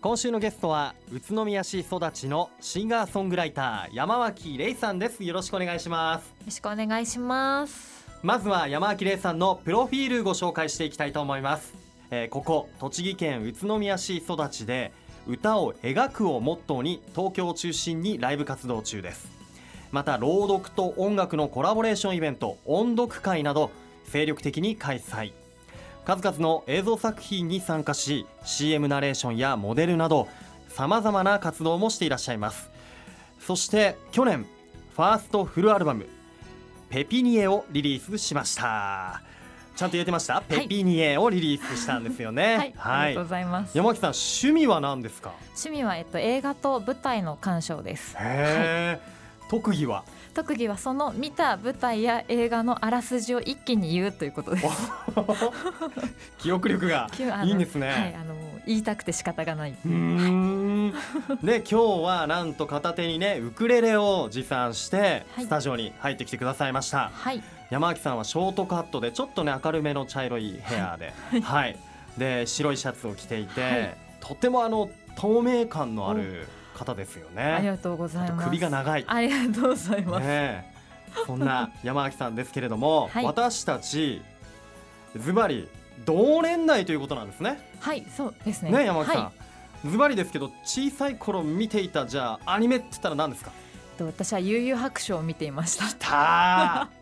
今週のゲストは宇都宮市育ちのシンガーソングライター山脇玲さんです。よろしくお願いします。よろしくお願いします。まずは山脇玲さんのプロフィールご紹介していきたいと思います、えー、ここ栃木県宇都宮市育ちで歌を描くをモットーに東京を中心にライブ活動中です。また朗読と音楽のコラボレーションイベント音読会など精力的に開催数々の映像作品に参加し CM ナレーションやモデルなどさまざまな活動もしていらっしゃいます。そして去年ファーストフルアルバム「ペピニエ」をリリースしました。ちゃんと言えてました、はい、ペピニエをリリースしたんですよね、はい、はい、ありがとうございます。山木さん趣味は何ですか？趣味はえっと映画と舞台の鑑賞です。へえ、はい、特技は？特技はその見た舞台や映画のあらすじを一気に言うということです。記憶力が いいんですね、はい、あの言いたくて仕方がない。うん。で今日はなんと片手にねウクレレを持参してスタジオに入ってきてくださいました、はい、山脇さんはショートカットでちょっとね明るめの茶色いヘアで、はい、はい、で白いシャツを着ていて、はい、とてもあの透明感のある方ですよね。ありがとうございます。首が長い。ありがとうございます、ね、そんな山脇さんですけれども、はい、私たちズバリ同年代ということなんですね。はいそうですね。ね山脇さん、はい、ズバリですけど小さい頃見ていたじゃあアニメって言ったら何ですか？私は悠々白書を見ていました。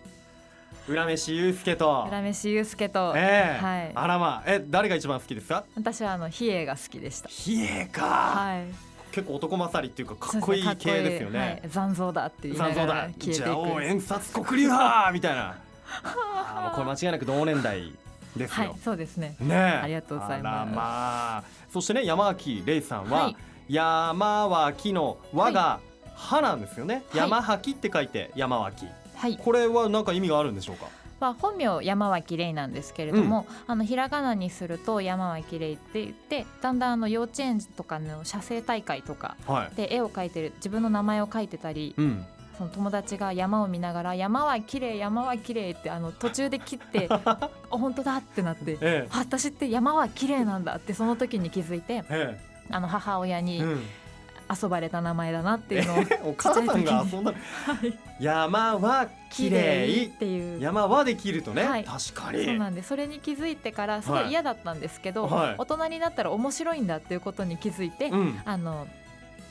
浦飯祐介と。浦飯祐介と、え。ー、はい、あらまえ誰が一番好きですか？私はあの比叡が好きでした。比叡か。はい結構男勝りっていうかかっこいい系ですよね。はい、残像だっていう残像だ。じゃあ演札国流派みたいな。あもうこれ間違いなく同年代ですよ。はい、そうですね。ねありがとうございます。まあそしてね山脇玲さんは、はい、山脇の和が歯なんですよね。山脇って書いて山脇。はい。これは何か意味があるんでしょうか？まあ、本名山脇玲なんですけれども、うん、あのひらがなにすると山脇玲って言ってだんだんあの幼稚園とかの写生大会とかで絵を描いてる自分の名前を書いてたり、うん、その友達が山を見ながら「山は綺麗山は綺麗ってあの途中で切って「本当だ!」ってなって「ええ、私って山は綺麗なんだ」ってその時に気づいて、え、あの母親に、うん遊ばれた名前だなっていうのをお母さんが遊んだ、はい、山は綺麗。っていう。山はできるとね、はい、確かに。そうなんでそれに気づいてからすごい嫌だったんですけど、はい、大人になったら面白いんだっていうことに気づいて、うん、あの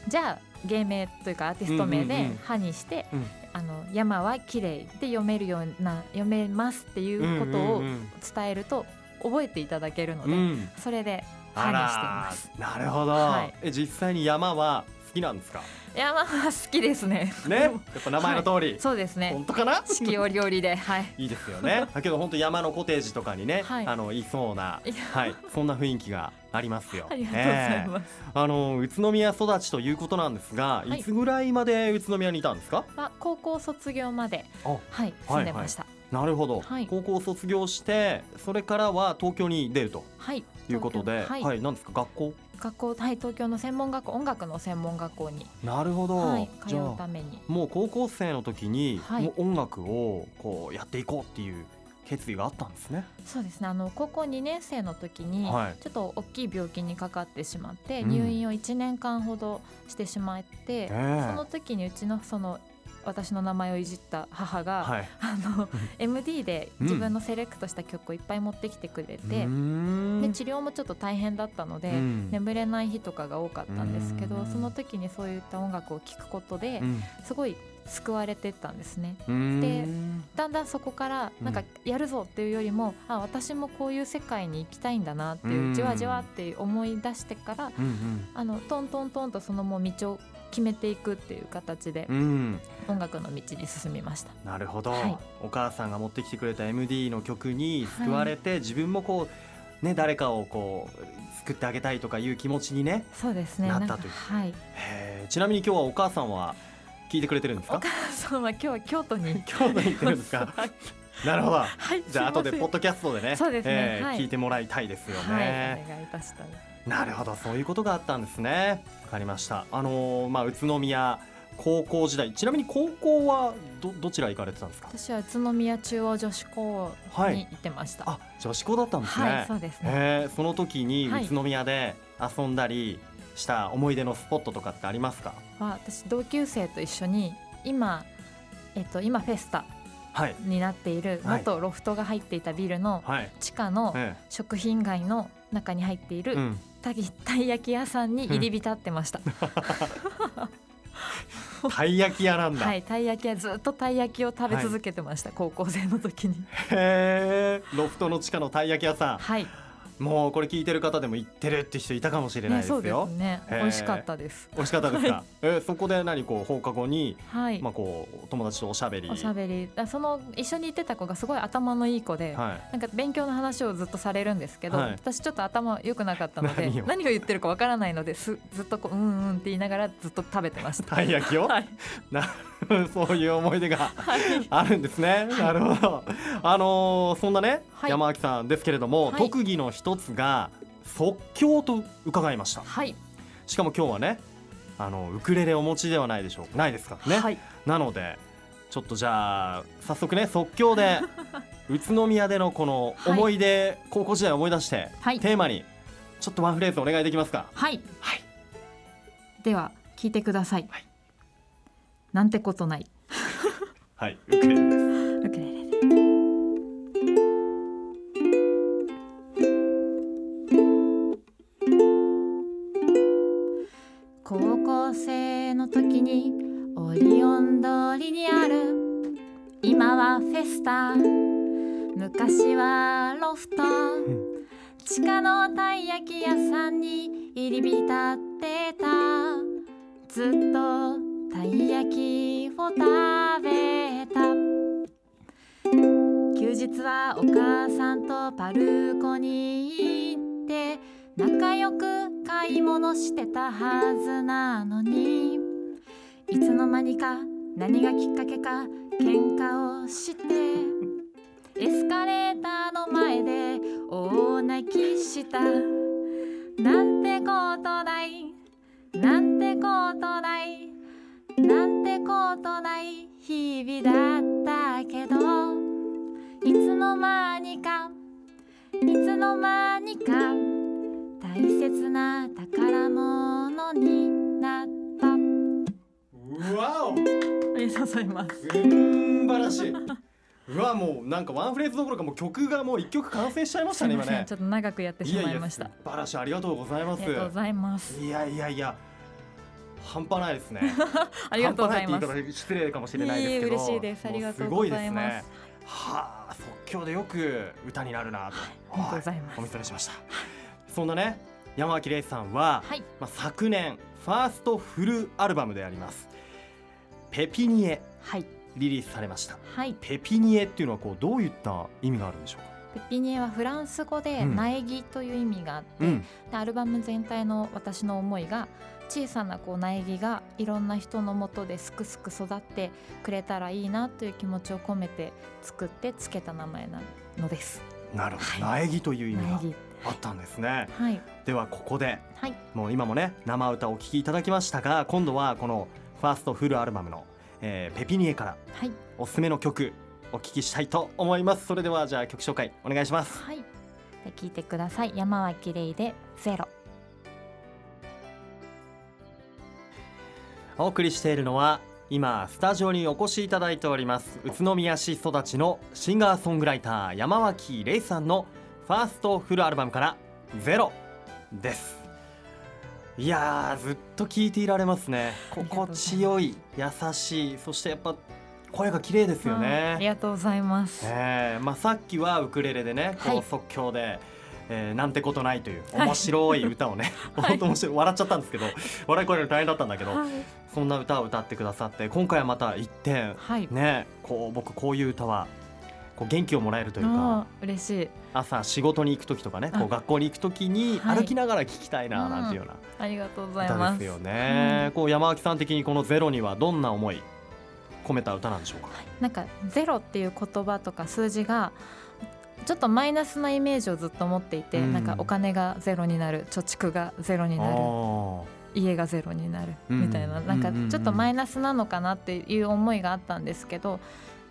じゃあ芸名というかアーティスト名で「歯にして、うん、あの山は綺麗って読めるような読めますっていうことを伝えると覚えていただけるので、うん、それで歯にしていますなるほど、はい、え実際に山は好きなんですか？山は好きですね。ね、やっぱ名前の通り、はい、そうですね。本当かな？四季折々で、はい。いいですよね。だけど本当山のコテージとかにね、はい、あのいそうな、はい、そんな雰囲気がありますよ。ありがとうございます。えー、あの宇都宮育ちということなんですが、い、つぐらいまで宇都宮にいたんですか？あ、高校卒業まで、はい、住んでました。はいはいなるほど、はい、高校卒業してそれからは東京に出ると、はい、いうことで、はい、はい、何ですか？学校？学校はい東京の専門学校音楽の専門学校に。なるほど、はい、通うために。もう高校生の時に、はい、音楽をこうやっていこうっていう決意があったんですね。そうですね。あの高校2年生の時に、はい、ちょっと大きい病気にかかってしまって、入院を1年間ほどしてしまって、うん、その時にうちのその私の名前をいじった母が、はい、あの MD で自分のセレクトした曲をいっぱい持ってきてくれて、うん、で治療もちょっと大変だったので、うん、眠れない日とかが多かったんですけど、その時にそういった音楽を聴くことで、すごい救われてったんですね。でだんだんそこからなんかやるぞっていうよりも、うん、あ私もこういう世界に行きたいんだなっていうじわじわって思い出してから、うんうん、あのトントントンとそのもう道を決めていくっていう形で、音楽の道に進みました。なるほど、はい、お母さんが持ってきてくれた MD の曲に救われて、はい、自分もこうね誰かをこう作ってあげたいとかいう気持ちにねそうですね。なったという、はい、ちなみに今日はお母さんは聞いてくれてるんですか？お母さんは今日は京都に。京都に行ってるんですか？なるほど、はい、じゃあ後でポッドキャストでねそうですね、えーはい、聞いてもらいたいですよね、はい、お願いいたしたなるほどそういうことがあったんですね。わかりました。あのー、まあ宇都宮高校時代。ちなみに高校はどどちら行かれてたんですか？私は宇都宮中央女子校に行ってました、はい、あ女子校だったんですね、はい、そうですね、えー、その時に宇都宮で遊んだり、した思い出のスポットとかってありますか？私同級生と一緒に今、えっと、今フェスタになっている元ロフトが入っていたビルの地下の食品街の中に入っているたい焼き屋さんに入り浸ってました。たい焼き屋なんだ。はい、たい焼き屋ずっとたい焼きを食べ続けてました、はい、高校生の時に。へえ、ロフトの地下のたい焼き屋さん。はい。もうこれ聞いてる方でも行ってるって人いたかもしれないですよ。ね、そうですね。美味しかったです。美味しかったですか？はい、えそこで何こう放課後に、はい、まあこう友達とおしゃべり。おしゃべり。その一緒に行ってた子がすごい頭のいい子で、はい、なんか勉強の話をずっとされるんですけど、はい、私ちょっと頭良くなかったので何を？言ってるかわからないのですずっとこううんうんって言いながらずっと食べてました。たい焼きを。はい。な そういう思い出があるんですね。なるほど。あのー、そんなね、山脇さんですけれども、特技の一つが即興と伺いました、はい、しかも今日はねあのウクレレお持ちではないでしょう。ないですかね、はい、なのでちょっとじゃあ早速ね即興で 宇都宮でのこの思い出、はい、高校時代を思い出して、はい、テーマにちょっとワンフレーズお願いできますか。はい、はい、では聞いてください、はい、なんてことない。はい。ウクレレ。ですりにある。今はフェスタ。昔はロフト。地下のたい焼き屋さんに入り浸ってた。ずっとたい焼きを食べた。休日はお母さんとパルコに行って仲良く買い物してたはずなのにいつの間にか何がきっかけか喧嘩をしてエスカレーターの前で大泣きした。なんてことないなんてことないなんてことない日々だったけどいつの間にかいつの間にか大切な宝物になった。わおありがとうございます素晴らしい。うわもうなんかワンフレーズどころかもう曲がもう一曲完成しちゃいましたね今ね。ちょっと長くやってしまいました。素晴らしいありがとうございます。ありがとうございます。いやいやいや半端な いですね。ありがとうございます。失礼かもしれないですけど嬉しいです。ありがとうございます、ね、はあ即興でよく歌になるなと、ありがとうございます。お見それしました。そんなね山脇玲さんは、はい、まあ昨年ファーストフルアルバムでありますペピニエ、はい、リリースされました、はい、ペピニエっていうのはこうどういった意味があるんでしょうか？ペピニエはフランス語で苗木という意味があって、うん、アルバム全体の私の思いが小さなこう苗木がいろんな人のもとですくすく育ってくれたらいいなという気持ちを込めて作ってつけた名前なのです。なるほど、はい、苗木という意味があったんですね。はい、ではここで、はい、もう今もね生歌お聴きいただきましたが今度はこの「ファーストフルアルバムの、えー、ペピニエから、はい、おすすめの曲お聞きしたいと思います。それではじゃあ曲紹介お願いします。はい。で聞いてください。山は綺麗でゼロ。お送りしているのは今スタジオにお越しいただいております宇都宮市育ちのシンガーソングライター山脇玲さんのファーストフルアルバムからゼロですいやずっと聞いていられますね。心地よい優しいそしてやっぱ声が綺麗ですよね。ありがとうございます、えー、まあさっきはウクレレでねこう即興で、はい、えー、なんてことないという面白い歌をね、はい、本当面白い笑っちゃったんですけど笑い声の大変だったんだけど、はい、そんな歌を歌ってくださって今回はまた一点、はい、ねこう僕こういう歌はこう元気をもらえるというか嬉しい。朝仕事に行く時とかねこう学校に行く時に歩きながら聞きたいななんていうような、ありがとうございます。よね、うん、こう山脇さん的にこのゼロにはどんな思い込めた歌なんでしょうか、なんかゼロっていう言葉とか数字がちょっとマイナスなイメージをずっと持っていて、うん、なんかお金がゼロになる貯蓄がゼロになる家がゼロになるみたいな、うん、なんかちょっとマイナスなのかなっていう思いがあったんですけど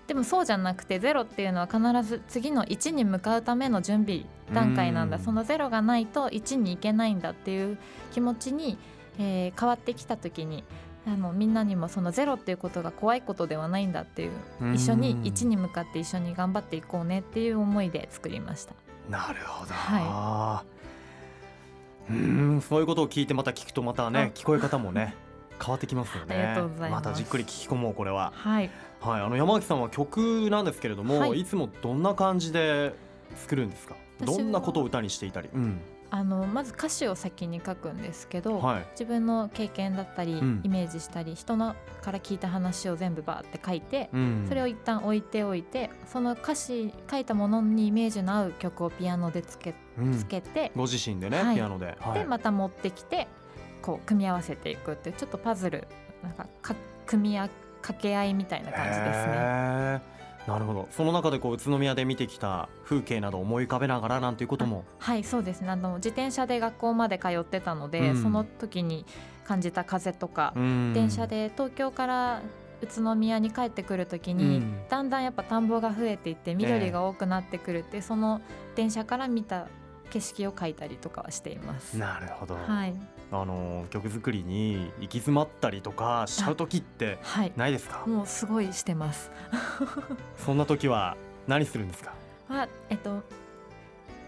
でもそうじゃなくてゼロっていうのは必ず次の1に向かうための準備段階なんだ。そのゼロがないと1に行けないんだっていう気持ちに、えー、変わってきた時にあのみんなにもそのゼロっていうことが怖いことではないんだっていう一緒に1に向かって一緒に頑張っていこうねっていう思いで作りました。なるほど、はい、うんそういうことを聞いてまた聞くとまたね聞こえ方もね変わってきますよね。ありがとうございます。またじっくり聞き込もうこれは。はい。はい、あの山脇さんは曲なんですけれども、はい、いつもどんな感じで作るんですか？どんなことを歌にしていたり。うん。あのまず歌詞を先に書くんですけど、はい、自分の経験だったり、うん、イメージしたり人のから聞いた話を全部バーって書いて、うん、それを一旦置いておいてその歌詞書いたものにイメージの合う曲をピアノでつけ,、つけてご自身でね、はい、ピアノで、でまた持ってきてこう組み合わせていくってちょっとパズルなんかか組み合掛け合いみたいな感じですね。なるほど。その中でこう宇都宮で見てきた風景など思い浮かべながらなんていうことも。はいそうですね。あの自転車で学校まで通ってたので、うん、その時に感じた風とか、うん、電車で東京から宇都宮に帰ってくる時に、うん、だんだんやっぱ田んぼが増えていって緑が多くなってくるって、えー、その電車から見た景色を描いたりとかはしています。なるほど、はい、あの曲作りに行き詰まったりとかしちゃう時ってないですか、はい、もうすごいしてます。そんな時は何するんですか？はえっと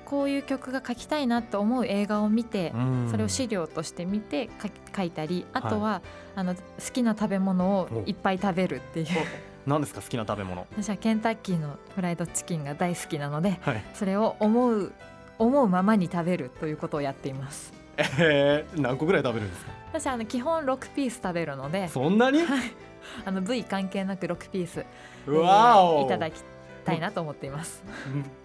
こういう曲が書きたいなと思う映画を見てそれを資料として見て書いたりあとは、はい、あの好きな食べ物をいっぱい食べるっていう。何ですか？好きな食べ物。私はケンタッキーのフライドチキンが大好きなので、はい、それを思う思うままに食べるということをやっていますえー、何個ぐらい食べるんですか？私あの基本6ピース食べるのでそんなに、あの部位関係なく6ピース、えー、いただきたいなと思っています。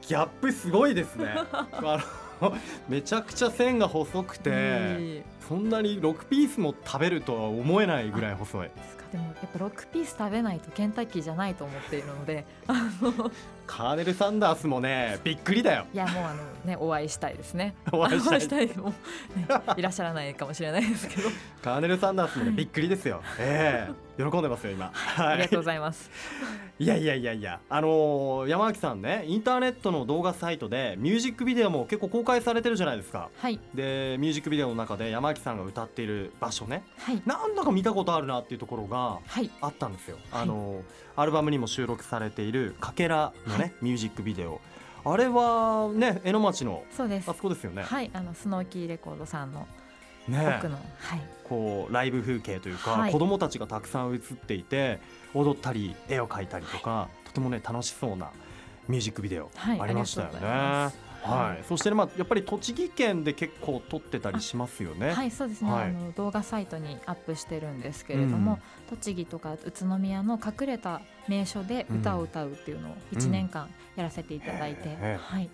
ギャップすごいですね。めちゃくちゃ線が細くてそんなに6ピースも食べるとは思えないぐらい細い。でもやっぱ6ピース食べないとケンタッキーじゃないと思っているのでカーネル・サンダースもねびっくりだよ。いやもうあのねお会いしたいですね。お会いしたい。も、ね、いらっしゃらないかもしれないですけど。カーネル・サンダースもね、びっくりですよ。ええ。ー、喜んでますよ今、はい、ありがとうございます。いやいやいやいや。あのー、山脇さんねインターネットの動画サイトでミュージックビデオも結構公開されてるじゃないですか。はい。でミュージックビデオの中で山脇さんが歌っている場所ね、はい、なんだか見たことあるなっていうところがあったんですよ、はい、あのー、アルバムにも収録されているかけらのね、はい、ミュージックビデオ。あれはね江ノ町のそうです。あそこですよね。はいあのスノーキーレコードさんのね、奥の、はい、こうライブ風景というか、はい、子どもたちがたくさん映っていて踊ったり絵を描いたりとか、はい、とてもね楽しそうなミュージックビデオありましたよね。はい、そして、ね、まあやっぱり栃木県で結構撮ってたりしますよね。はい、そうですね。はい、あの動画サイトにアップしてるんですけれども、うん、栃木とか宇都宮の隠れた名所で歌を歌うっていうのを1年間やらせていただいて、うん、はい。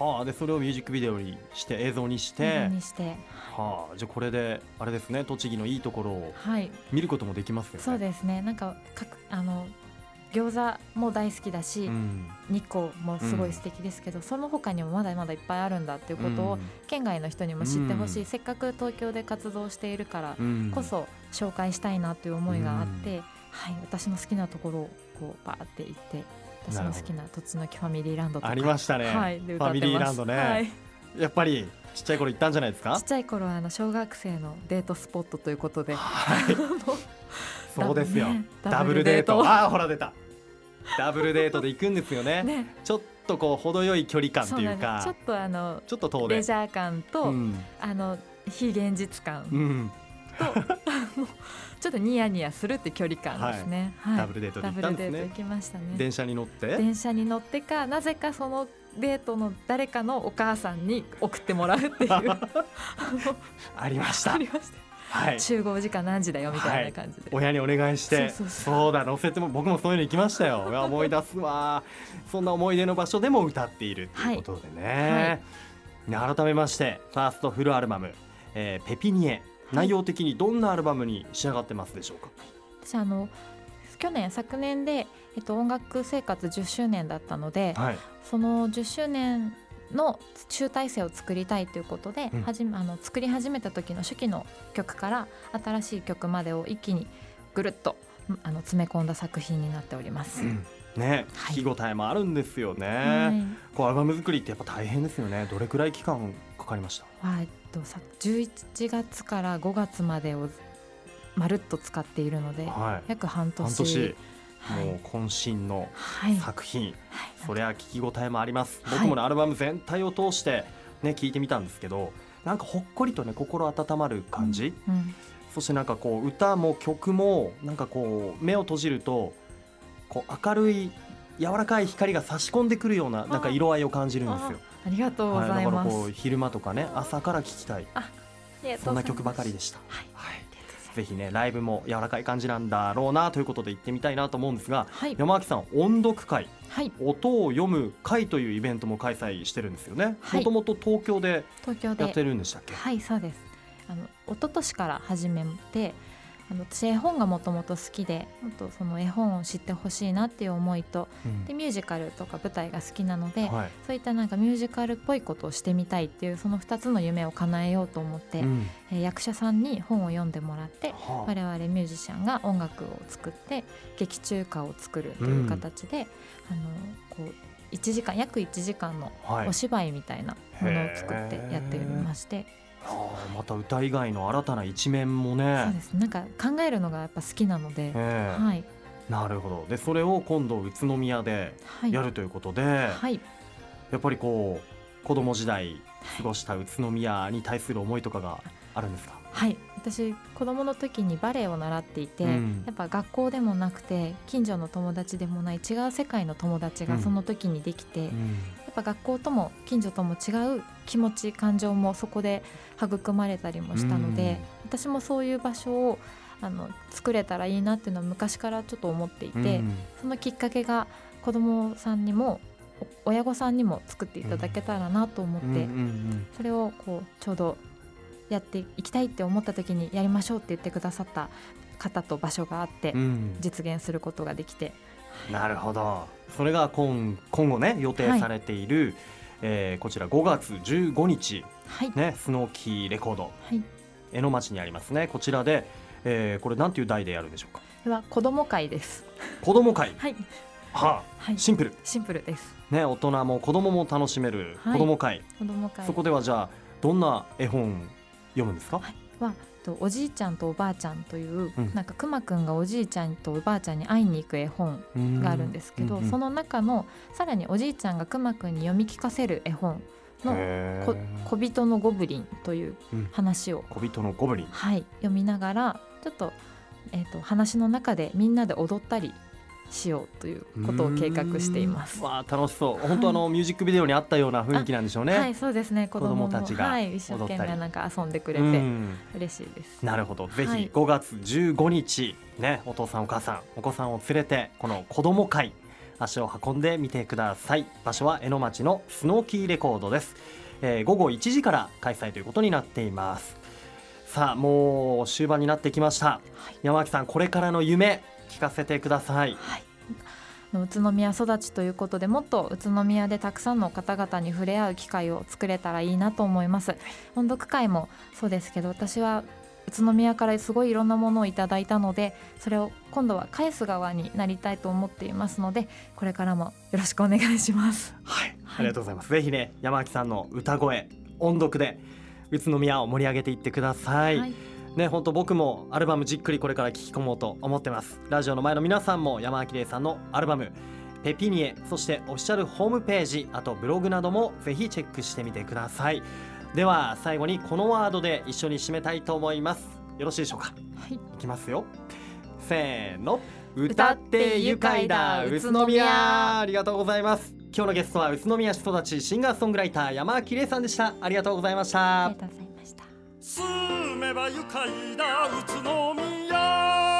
はあ、でそれをミュージックビデオにして映像にして。にしてはあ、じゃあこれであれですね栃木のいいところを見ることもできますよね、はい、そうですね。なんかかあの餃子も大好きだし、うん、日光もすごい素敵ですけど、うん、その他にもまだまだいっぱいあるんだっていうことを、県外の人にも知ってほしい、せっかく東京で活動しているからこそ紹介したいなという思いがあって、はい、私の好きなところをこうバーって行って私の好きな土地の木ファミリーランドとか。ありましたね、はい、ファミリーランドね、はい、やっぱりちっちゃい頃行ったんじゃないですか？ちっちゃい頃はあの小学生のデートスポットということで、はい、そうですよ、ね、ダブルデート。ああほら出た。ダブルデートで行くんですよね。ね。ちょっとこう程よい距離感っていうか。ちょっとあのちょっと遠レジャー感と、うん、あの非現実感と、うん、ちょっとニヤニヤするって距離感ですね、はい、ダブルデートで行ったんですね。行きましたね。電車に乗って。電車に乗ってかなぜかそのデートの誰かのお母さんに送ってもらうっていう。ありました。ありましたはい、集合時間何時だよみたいな感じで、はい、親にお願いしてそうだ乗せても僕もそういうの行きましたよ。思い出すわ。そんな思い出の場所でも歌っているということでね、はい、改めましてファーストフルアルバム「えー、ペピニエ」内容的にどんなアルバムに仕上がってますでしょうか？私あの去年昨年で、えっと、音楽生活10周年だったので、はい、その10周年の集大成を作りたいということで、うん、はじあの作り始めた時の初期の曲から新しい曲までを一気にぐるっとあの詰め込んだ作品になっております。うん。ね、聞き応えもあるんですよね、はい、こうアルバム作りってやっぱ大変ですよね。どれくらい期間かかりました？えっとさ11月から5月までをまるっと使っているので、はい、約半年もう渾身の作品、はい、それは聞き応えもあります、僕もねアルバム全体を通してね聞いてみたんですけどなんかほっこりとね心温まる感じ、うん。うん、そしてなんかこう歌も曲もなんかこう目を閉じるとこう明るい柔らかい光が差し込んでくるようななんか色合いを感じるんですよ。ありがとうございます。はい、だからこう昼間とかね朝から聴きたい。そんな曲ばかりでした。はい、はいぜひねライブも柔らかい感じなんだろうなということで行ってみたいなと思うんですが、はい、山脇さん音読会、はい、音を読む会というイベントも開催してるんですよね。もともと東京でやってるんでしたっけ？はい、そうです。あの一昨年から始めて。あの私絵本がもともと好きでもっとその絵本を知ってほしいなっていう思いと、うん、でミュージカルとか舞台が好きなので、はい、そういったなんかミュージカルっぽいことをしてみたいっていうその2つの夢を叶えようと思って、うん、え役者さんに本を読んでもらって、はあ、我々ミュージシャンが音楽を作って劇中歌を作るという形で、うん、あのこう1時間約1時間のお芝居みたいなものを作ってやっておりまして。あまた歌以外の新たな一面もね。そうです。なんか考えるのがやっぱ好きなので、はい、なるほど。でそれを今度宇都宮でやるということで、はい、やっぱりこう子供時代過ごした宇都宮に対する思いとかがあるんですか？はい。私子供の時にバレエを習っていて、うん、やっぱ学校でもなくて近所の友達でもない違う世界の友達がその時にできて、ぱ学校とも近所とも違う気持ち感情もそこで育まれたりもしたので、うん、私もそういう場所をあの作れたらいいなっていうのは昔からちょっと思っていて、そのきっかけが子どもさんにも親御さんにも作っていただけたらなと思って、それをこうちょうどやっていきたいって思った時にやりましょうって言ってくださった方と場所があって実現することができて、うん、なるほどそれが今今後ね予定されている、はい、えー、こちら5月15日、はい。ね、スノーキーレコード、はい、江ノ町にありますね。こちらで、えー、これなんていう題でやるんでしょうか？では子供会です。子供会。はい。はあ、はい、シンプル。シンプルです。ね大人も子供も楽しめる子供会、はい、子供会。そこではじゃあどんな絵本読むんですか、はい、はとおじいちゃんとおばあちゃんという、うん、なんかくまくんがおじいちゃんとおばあちゃんに会いに行く絵本があるんですけど、うんうん、その中のさらにおじいちゃんがくまくんに読み聞かせる絵本の小人のゴブリンという話を、小人のゴブリン。はい読みながらちょっと,、えーと話の中でみんなで踊ったりしようということを計画しています。わあ楽しそう。本当あのミュージックビデオにあったような雰囲気なんでしょうね。はい、そうですね。子供たちがはい、一生懸命なんか遊んでくれて嬉しいです。なるほど。ぜひ5月15日ね、お父さんお母さんお子さんを連れてこの子供会足を運んでみてください。場所は江ノ町のスノーキーレコードです。えー、午後1時から開催ということになっています。さあもう終盤になってきました。はい、山脇さんこれからの夢聞かせてください。はい。宇都宮育ちということでもっと宇都宮でたくさんの方々に触れ合う機会を作れたらいいなと思います。音読会もそうですけど私は宇都宮からすごいいろんなものをいただいたのでそれを今度は返す側になりたいと思っていますのでこれからもよろしくお願いします。はい、ありがとうございます、ぜひね山脇さんの歌声音読で宇都宮を盛り上げていってください、はいね本当僕もアルバムじっくりこれから聴き込もうと思ってます。ラジオの前の皆さんも山明玲さんのアルバムペピニエそしてオフィシャルホームページあとブログなどもぜひチェックしてみてください。では最後にこのワードで一緒に締めたいと思います。よろしいでしょうか？はい。いきますよ。せーの。歌って愉快だ宇都宮。ありがとうございます。今日のゲストは宇都宮市育ちシンガーソングライター山明玲さんでした。ありがとうございました住めば愉快な宇都宮。